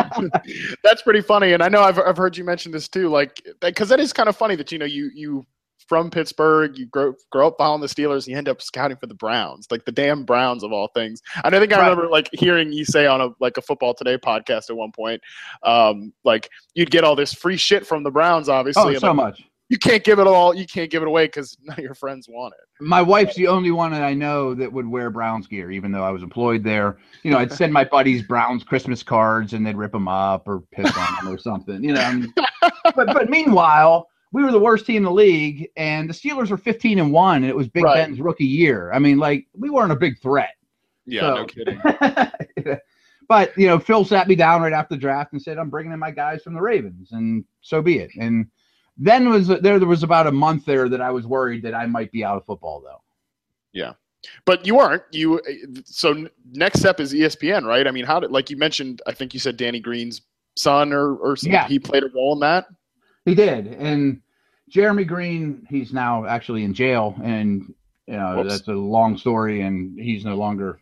that's pretty funny. And I know I've I've heard you mention this too, like because that is kind of funny that you know you you from Pittsburgh, you grow grow up following the Steelers, and you end up scouting for the Browns, like the damn Browns of all things. And I think I remember like hearing you say on a like a Football Today podcast at one point, um, like you'd get all this free shit from the Browns, obviously. Oh, so like, much you can't give it all. You can't give it away because none of your friends want it. My wife's the only one that I know that would wear Browns gear, even though I was employed there. You know, I'd send my buddies Browns Christmas cards, and they'd rip them up or piss on them or something. You know, but but meanwhile, we were the worst team in the league, and the Steelers were 15 and one, and it was Big right. Ben's rookie year. I mean, like we weren't a big threat. Yeah, so. no kidding. but you know, Phil sat me down right after the draft and said, "I'm bringing in my guys from the Ravens," and so be it. And then was there, there was about a month there that I was worried that I might be out of football though. Yeah. But you aren't. You so next step is ESPN, right? I mean, how did like you mentioned? I think you said Denny Green's son or or yeah. he played a role in that. He did, and Jeremy Green, he's now actually in jail, and you know that's a long story, and he's no longer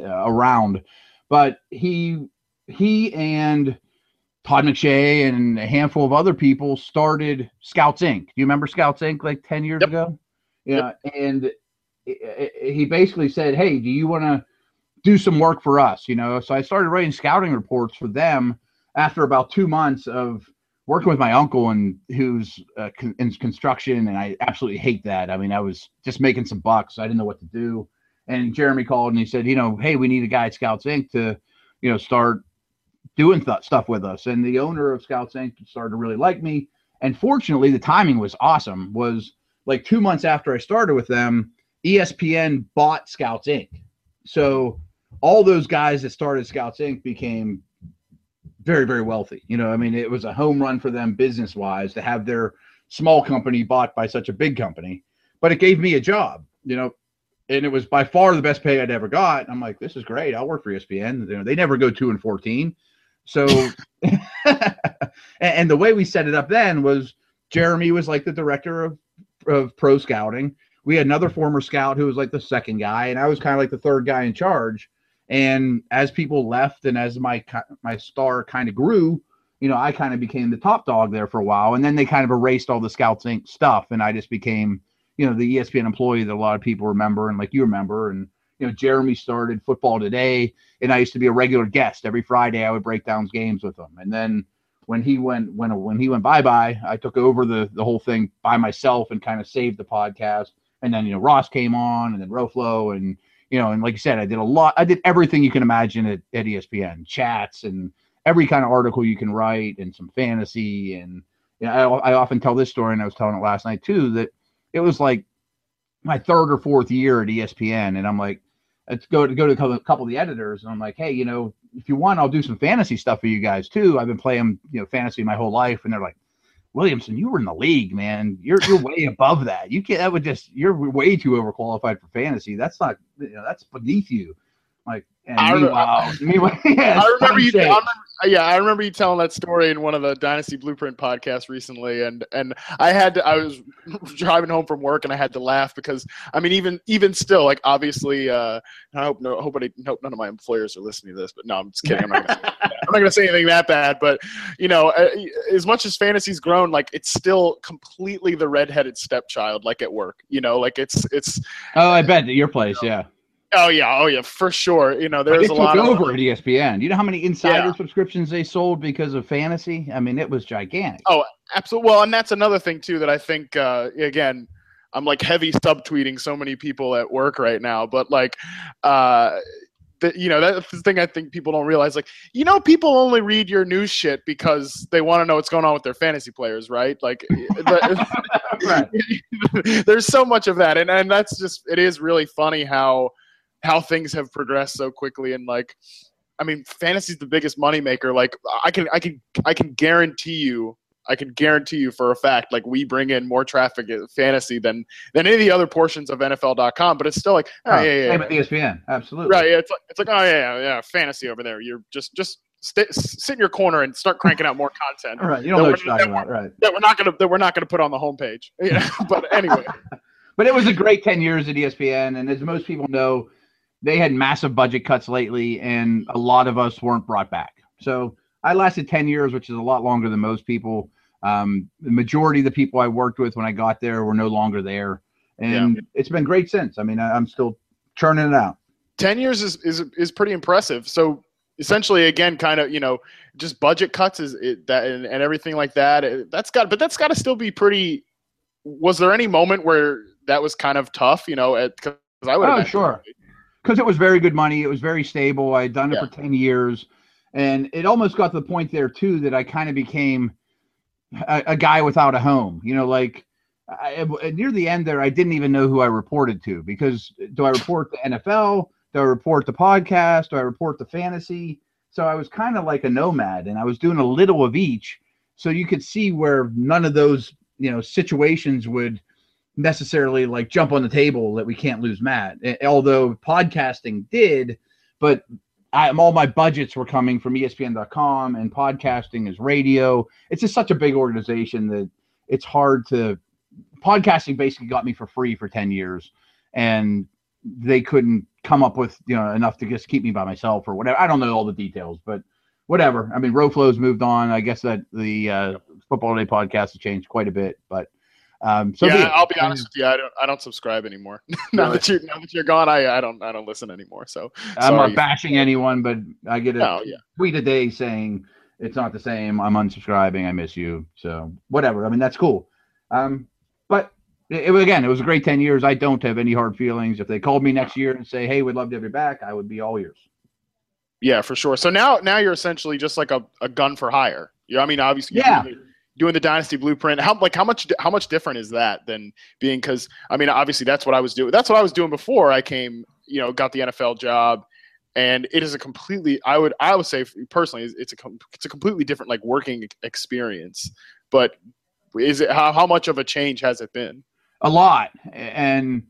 uh, around. But he he and Todd McShay and a handful of other people started Scouts Inc. Do you remember Scouts Inc. like 10 years yep. ago? Yeah. Yep. And he basically said, Hey, do you want to do some work for us? You know, so I started writing scouting reports for them after about two months of working with my uncle and who's uh, in construction. And I absolutely hate that. I mean, I was just making some bucks. I didn't know what to do. And Jeremy called and he said, you know, Hey, we need a guy at Scouts Inc. to, you know, start doing th- stuff with us. And the owner of Scouts Inc. started to really like me. And fortunately, the timing was awesome. Was like two months after I started with them, ESPN bought Scouts Inc. So all those guys that started Scouts Inc. became very, very wealthy. You know, I mean, it was a home run for them business wise to have their small company bought by such a big company, but it gave me a job, you know, and it was by far the best pay I'd ever got. I'm like, this is great. I'll work for ESPN. You know, they never go two and 14. So, and the way we set it up then was Jeremy was like the director of, of pro scouting. We had another former scout who was like the second guy, and I was kind of like the third guy in charge. And as people left and as my my star kind of grew, you know, I kind of became the top dog there for a while. And then they kind of erased all the Scouts Inc. stuff, and I just became, you know, the ESPN employee that a lot of people remember and like you remember. And you know, Jeremy started Football Today, and I used to be a regular guest every Friday. I would break down games with him, and then when he went when when he went bye bye, I took over the the whole thing by myself and kind of saved the podcast. And then you know Ross came on, and then Roflo, and you know, and like I said, I did a lot. I did everything you can imagine at, at ESPN, chats and every kind of article you can write, and some fantasy. And you know, I, I often tell this story, and I was telling it last night too, that it was like my third or fourth year at ESPN, and I'm like, let's go to go to a couple, a couple of the editors, and I'm like, hey, you know, if you want, I'll do some fantasy stuff for you guys too. I've been playing, you know, fantasy my whole life, and they're like, Williamson, you were in the league, man. You're you're way above that. You can't. That would just you're way too overqualified for fantasy. That's not. You know, that's beneath you. Like, and I meanwhile, meanwhile, yeah, I remember you. I remember, yeah, I remember you telling that story in one of the Dynasty Blueprint podcasts recently, and and I had to. I was driving home from work, and I had to laugh because I mean, even even still, like obviously, uh, I hope no, hope, I, hope none of my employers are listening to this, but no, I'm just kidding. I'm not, not gonna say anything that bad, but you know, uh, as much as fantasy's grown, like it's still completely the redheaded stepchild, like at work. You know, like it's it's. Oh, I bet at your place, you know, yeah. Oh yeah, oh yeah, for sure. You know, there's a lot over of, at ESPN. You know how many insider yeah. subscriptions they sold because of fantasy? I mean, it was gigantic. Oh, absolutely. Well, and that's another thing too that I think uh, again, I'm like heavy subtweeting so many people at work right now, but like uh that you know that's the thing I think people don't realize. Like, you know, people only read your news shit because they want to know what's going on with their fantasy players, right? Like, there's so much of that, and and that's just it is really funny how how things have progressed so quickly and like I mean fantasy's the biggest moneymaker. Like I can I can I can guarantee you I can guarantee you for a fact, like we bring in more traffic at fantasy than than any of the other portions of NFL.com. But it's still like, oh, oh yeah, yeah, same yeah. with ESPN, absolutely. Right? Yeah, it's like it's like, oh yeah, yeah, fantasy over there. You're just just stay, sit in your corner and start cranking out more content. All right, you don't know what you're talking about, right? That we're not gonna that we're not gonna put on the homepage. Yeah, but anyway. but it was a great ten years at ESPN, and as most people know they had massive budget cuts lately, and a lot of us weren't brought back. So I lasted 10 years, which is a lot longer than most people. Um, the majority of the people I worked with when I got there were no longer there. And yeah. it's been great since. I mean, I, am still churning it out. 10 years is, is, is pretty impressive. So essentially, again, kind of, you know, just budget cuts is it, that and, and everything like that. It, that's got, but that's got to still be pretty. Was there any moment where that was kind of tough, you know, because I would. Oh, sure because it was very good money. It was very stable. I had done it yeah. for 10 years. And it almost got to the point there, too, that I kind of became a, a, guy without a home. You know, like I, near the end there, I didn't even know who I reported to because do I report the NFL? Do I report the podcast? Do I report the fantasy? So I was kind of like a nomad and I was doing a little of each. So you could see where none of those, you know, situations would – necessarily like jump on the table that we can't lose Matt. Although podcasting did, but I, all my budgets were coming from ESPN.com and podcasting is radio. It's just such a big organization that it's hard to. Podcasting basically got me for free for ten years, and they couldn't come up with you know enough to just keep me by myself or whatever. I don't know all the details, but whatever. I mean, Roflo's moved on. I guess that the uh, Football Today podcast has changed quite a bit, but um, so yeah, I'll be honest with you. I don't. I don't subscribe anymore. now that you're now that you're gone, I, I don't. I don't listen anymore. So I'm not bashing anyone, but I get a no, yeah. tweet a day saying it's not the same. I'm unsubscribing. I miss you. So whatever. I mean, that's cool. Um, but it, it, again, it was a great ten years. I don't have any hard feelings. If they called me next year and say, "Hey, we'd love to have you back," I would be all ears. Yeah, for sure. So now, now you're essentially just like a, a gun for hire. You, I mean, obviously, yeah doing the dynasty blueprint how like how much how much different is that than being because i mean obviously that's what i was doing that's what i was doing before i came you know got the nfl job and it is a completely i would i would say personally it's a it's a completely different like working experience but is it how, how much of a change has it been? A lot, and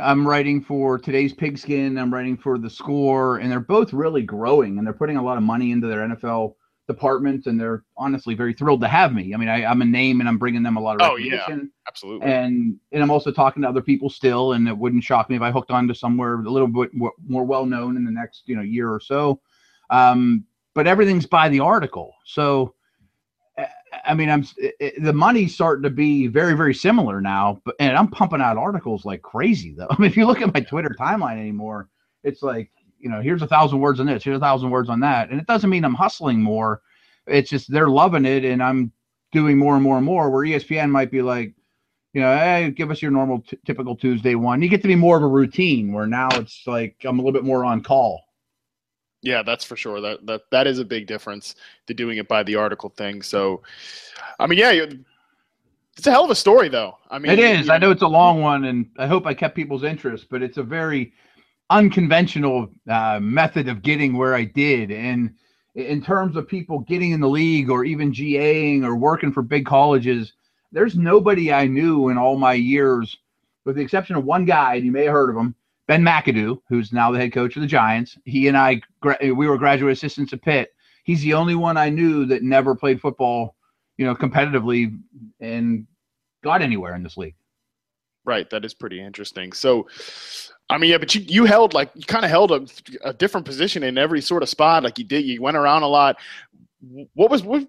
I'm writing for today's Pigskin. I'm writing for the Score, and they're both really growing, and they're putting a lot of money into their NFL department, and they're honestly very thrilled to have me. I mean, I, am a name, and I'm bringing them a lot of oh yeah, absolutely. And and I'm also talking to other people still, and it wouldn't shock me if I hooked on to somewhere a little bit more, more well known in the next you know year or so. Um, but everything's by the article, so. I mean, I'm it, the money's starting to be very, very similar now, but and I'm pumping out articles like crazy though. I mean, if you look at my Twitter timeline anymore, it's like you know, here's a thousand words on this, here's a thousand words on that. And it doesn't mean I'm hustling more. It's just they're loving it and I'm doing more and more and more. Where ESPN might be like, you know, hey, give us your normal t- typical Tuesday one. You get to be more of a routine where now it's like I'm a little bit more on call. Yeah, that's for sure. That that that is a big difference to doing it by the article thing. So, I mean, yeah, it's a hell of a story, though. I mean, it is. I know it's a long one, and I hope I kept people's interest, but it's a very unconventional uh, method of getting where I did. And in terms of people getting in the league or even GAing or working for big colleges, there's nobody I knew in all my years, with the exception of one guy, and you may have heard of him, Ben McAdoo, who's now the head coach of the Giants. He and I, we were graduate assistants at Pitt. He's the only one I knew that never played football, you know, competitively and got anywhere in this league. Right. That is pretty interesting. So, I mean, yeah, but you, you held like you kind of held a, a different position in every sort of spot. Like you did, you went around a lot. What was what?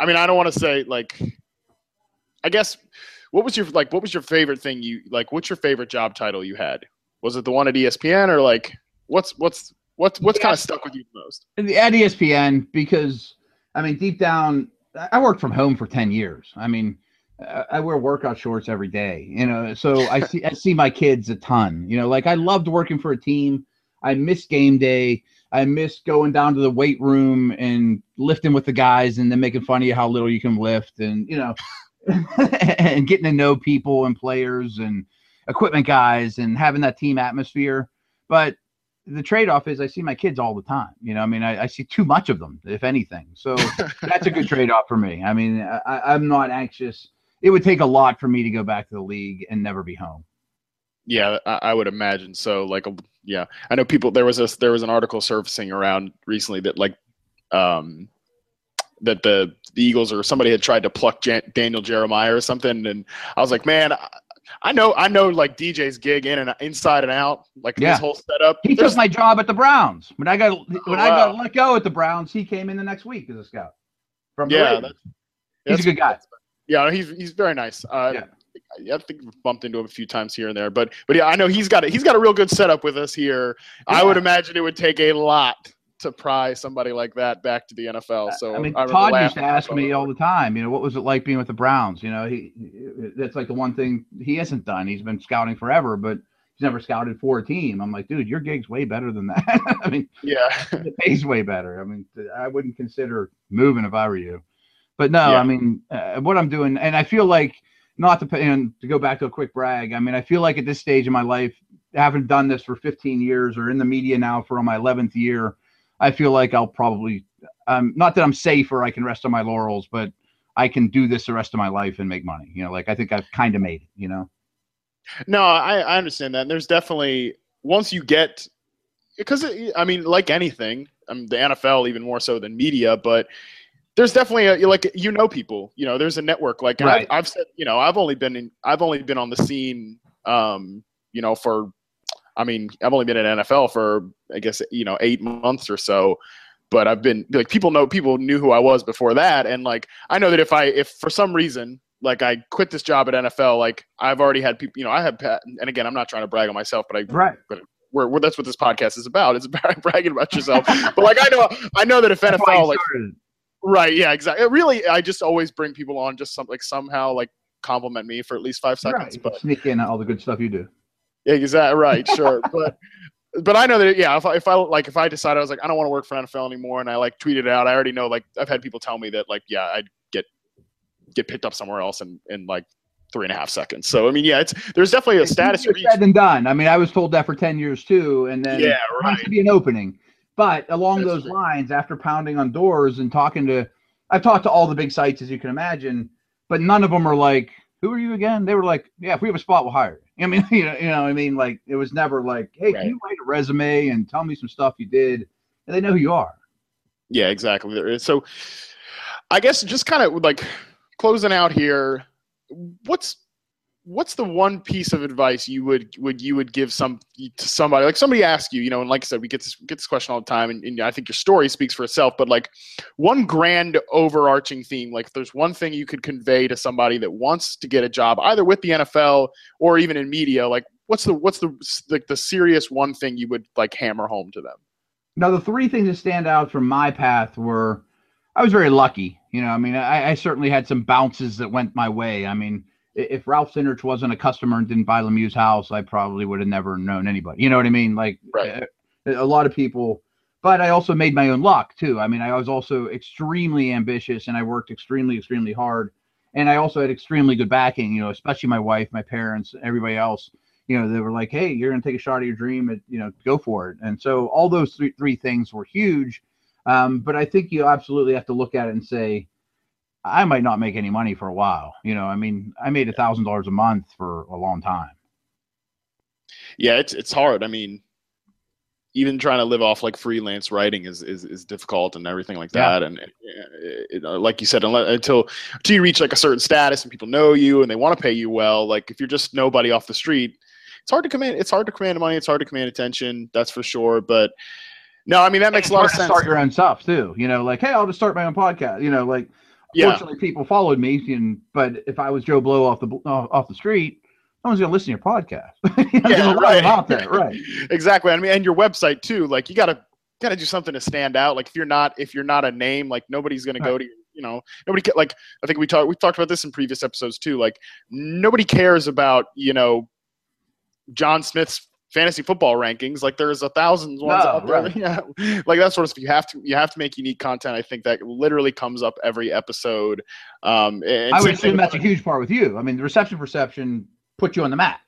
I mean, I don't want to say like. I guess what was your like? What was your favorite thing you like? What's your favorite job title you had? Was it the one at ESPN or like what's what's what's what's yeah. kind of stuck with you the most? In the at ESPN because I mean, deep down, I worked from home for ten years. I mean I wear workout shorts every day, you know. So I see I see my kids a ton. You know, like I loved working for a team. I miss game day. I miss going down to the weight room and lifting with the guys and then making fun of you how little you can lift and you know and getting to know people and players and equipment guys and having that team atmosphere. But the trade-off is I see my kids all the time. You know, I mean, I, I see too much of them, if anything. So that's a good trade-off for me. I mean, I, I'm not anxious it would take a lot for me to go back to the league and never be home. Yeah, I, I would imagine so. Like, yeah, I know people. There was a there was an article surfacing around recently that like, um, that the, the Eagles or somebody had tried to pluck Jan- Daniel Jeremiah or something, and I was like, man. I know, I know, like DJ's gig in and inside and out, like yeah. his whole setup. He There's... took my job at the Browns when I got when oh, I got let go at the Browns. He came in the next week as a scout. From yeah, that's, he's a good guy. Yeah, he's he's very nice. Uh, yeah. I think we've bumped into him a few times here and there, but but yeah, I know he's got a, he's got a real good setup with us here. Yeah. I would imagine it would take a lot to pry somebody like that back to the NFL. So I mean, I Todd used to ask me all the time, you know, what was it like being with the Browns? You know, he that's like the one thing he hasn't done. He's been scouting forever, but he's never scouted for a team. I'm like, dude, your gig's way better than that. I mean, yeah, it pays way better. I mean, I wouldn't consider moving if I were you. But no, yeah. I mean, uh, what I'm doing, and I feel like not to and to go back to a quick brag. I mean, I feel like at this stage in my life, having done this for 15 years or in the media now for my 11th year, I feel like I'll probably, um, not that I'm safe or I can rest on my laurels, but I can do this the rest of my life and make money. You know, like I think I've kind of made it. You know. No, I, I understand that. And there's definitely once you get because I mean, like anything, I mean, the NFL even more so than media, but there's definitely a, like you know people you know there's a network like right. I've, I've, said you know i've only been in i've only been on the scene um you know for i mean i've only been in nfl for i guess you know eight months or so but i've been like people know people knew who i was before that and like i know that if i if for some reason like i quit this job at nfl like i've already had people you know i have and again i'm not trying to brag on myself but i right but we're, we're, that's what this podcast is about. It's about bragging about yourself. but like I know, I know that if NFL like Right. Yeah. Exactly. Really, I just always bring people on just some like somehow like compliment me for at least five seconds. Right. But sneak in all the good stuff you do. Yeah. Exactly. Right. Sure. but but I know that yeah. If I, if I like if I decide I was like I don't want to work for NFL anymore and I like tweeted it out, I already know like I've had people tell me that like yeah I'd get get picked up somewhere else in in like three and a half seconds. So I mean, yeah, it's there's definitely a it's status. Said and done. I mean, I was told that for ten years too, and then yeah, right. has to be an opening. But along That's those true. lines, after pounding on doors and talking to, I've talked to all the big sites as you can imagine. but none of them are like, "Who are you again?" They were like, "Yeah, if we have a spot, we'll hire." You. I mean, you know, you know, I mean, like it was never like, "Hey, right. can you write a resume and tell me some stuff you did?" And they know who you are. Yeah, exactly. So, I guess just kind of like closing out here, what's what's the one piece of advice you would would you would give some to somebody? Like somebody ask you you know and like i said we get this get this question all the time and, and, i think your story speaks for itself but like one grand overarching theme like there's one thing you could convey to somebody that wants to get a job either with the nfl or even in media like what's the what's the like the serious one thing you would like hammer home to them? Now the three things that stand out from my path were i was very lucky you know i mean i, I certainly had some bounces that went my way. I mean if Ralph Cindrich wasn't a customer and didn't buy Lemieux's house, I probably would have never known anybody. You know what I mean? Like right. a, a, lot of people, but I also made my own luck too. I mean, I was also extremely ambitious and I worked extremely, extremely hard. And I also had extremely good backing, you know, especially my wife, my parents, everybody else. You know, they were like, "Hey, you're gonna take a shot at your dream, and you know, go for it." And so all those three three things were huge. Um, but I think you absolutely have to look at it and say, I might not make any money for a while. You know, I mean, I made a thousand dollars a month for a long time. Yeah, it's it's hard. I mean, even trying to live off like freelance writing is is, is difficult and everything like that. Yeah. And it, it, uh, like you said, until until you reach like a certain status and people know you and they want to pay you well, like if you're just nobody off the street, it's hard to command. It's hard to command money. It's hard to command attention. That's for sure. But no, I mean that makes a lot of sense. Start your own stuff too. You know, like hey, I'll just start my own podcast. You know, like yeah. Fortunately, people followed me, and but if I was Joe Blow off the off the street, no one's gonna listen to your podcast. yeah, right. out there, right? exactly. I mean, and your website too. Like, you gotta gotta do something to stand out. Like, if you're not if you're not a name, like nobody's gonna right. go to you. You know, nobody like. I think we talked we talked about this in previous episodes too. Like, nobody cares about you know John Smith's fantasy football rankings. Like there's a thousand ones no, out there. Right. Yeah. Like that sort of stuff. You have to you have to make unique content. I think that literally comes up every episode. Um, I would assume that's a huge part with you. I mean, the reception perception put you on the map.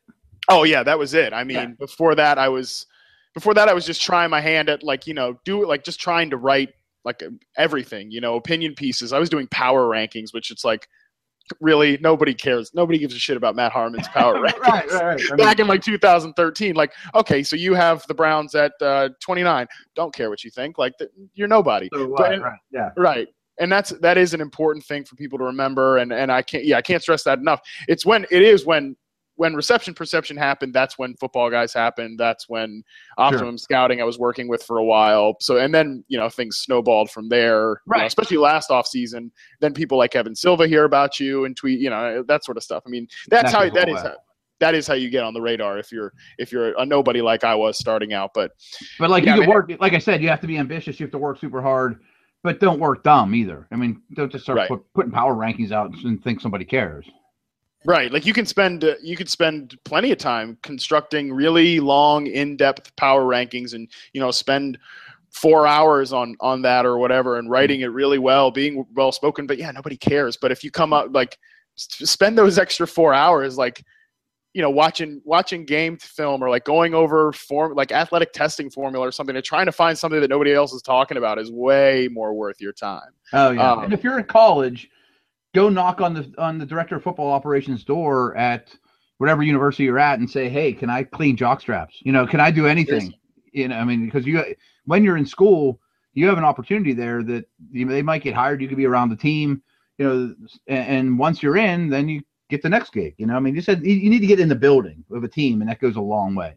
Oh yeah, that was it. I mean, yeah. before that, I was before that I was just trying my hand at like you know do it like just trying to write like everything you know opinion pieces. I was doing power rankings, which it's like really nobody cares. Nobody gives a shit about Matt Harmon's power rankings. right, right, right. Back mean, in like 2013, like okay, so you have the Browns at uh, 29. Don't care what you think. Like the, you're nobody. So, but, right, yeah, right. And that's that is an important thing for people to remember. And and I can't yeah I can't stress that enough. It's when it is when when reception perception happened, that's when football guys happened. That's when optimum sure. scouting I was working with for a while. So and then you know things snowballed from there. Right. You know, especially last off season. Then people like Evan Silva hear about you and tweet. You know that sort of stuff. I mean that's, how that is. How, that is how you get on the radar if you're if you're a nobody like I was starting out. But but like yeah, you can work like I said, you have to be ambitious. You have to work super hard, but don't work dumb either. I mean, don't just start right. put, putting power rankings out and think somebody cares. Right, like you can spend uh, you could spend plenty of time constructing really long, in-depth power rankings, and you know spend four hours on on that or whatever, and writing it really well, being well spoken. But yeah, nobody cares. But if you come up like spend those extra four hours, like you know watching watching game film or like going over form like athletic testing formula or something and trying to find something that nobody else is talking about is way more worth your time. Oh yeah, um, and if you're in college go knock on the on the director of football operations door at whatever university you're at and say, "Hey, can I clean jock straps? You know, can I do anything?" Yes. You know, I mean, because you when you're in school, you have an opportunity there that you they might get hired. You could be around the team, you know, and, and, once you're in, then you get the next gig. You know, I mean, you said you need to get in the building of a team, and that goes a long way.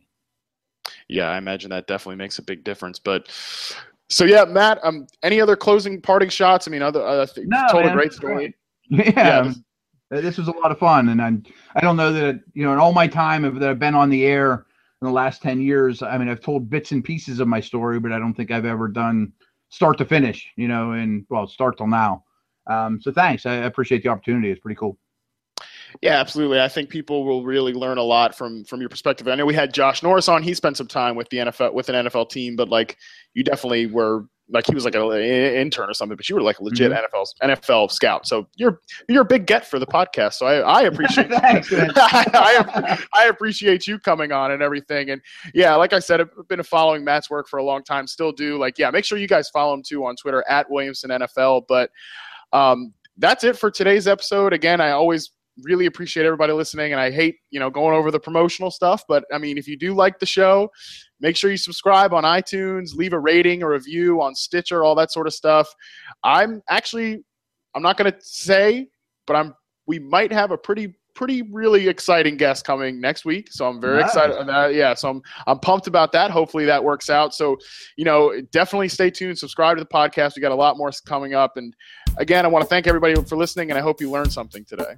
Yeah, I imagine that definitely makes a big difference. But so yeah, Matt. Um, any other closing parting shots? I mean, other uh, no, told man. a great story. Yeah, yeah this was a lot of fun, and I'm, i don't know that you know in all my time that I've been on the air in the last ten years. I mean, I've told bits and pieces of my story, but I don't think I've ever done start to finish. You know, and well, start till now. Um, so thanks. I appreciate the opportunity. It's pretty cool. Yeah, absolutely. I think people will really learn a lot from from your perspective. I know we had Josh Norris on. He spent some time with the NFL with an NFL team, but like you definitely were like he was like an intern or something, but you were like a legit mm-hmm. NFL NFL scout. So you're you're a big get for the podcast. So I, I appreciate Thanks, I, I, appreciate you coming on and everything. And yeah, like I said, I've been following Matt's work for a long time. Still do. Like yeah, make sure you guys follow him too on Twitter at Williamson NFL. But um, that's it for today's episode. Again, I always really appreciate everybody listening and i hate you know going over the promotional stuff but i mean if you do like the show make sure you subscribe on itunes leave a rating or review on stitcher all that sort of stuff. I'm actually i'm not going to say but i'm we might have a pretty pretty really exciting guest coming next week so i'm very nice. excited about that. yeah so i'm i'm pumped about that. Hopefully that works out. So you know definitely stay tuned subscribe to the podcast. We got a lot more coming up. And again i want to thank everybody for listening and i hope you learned something today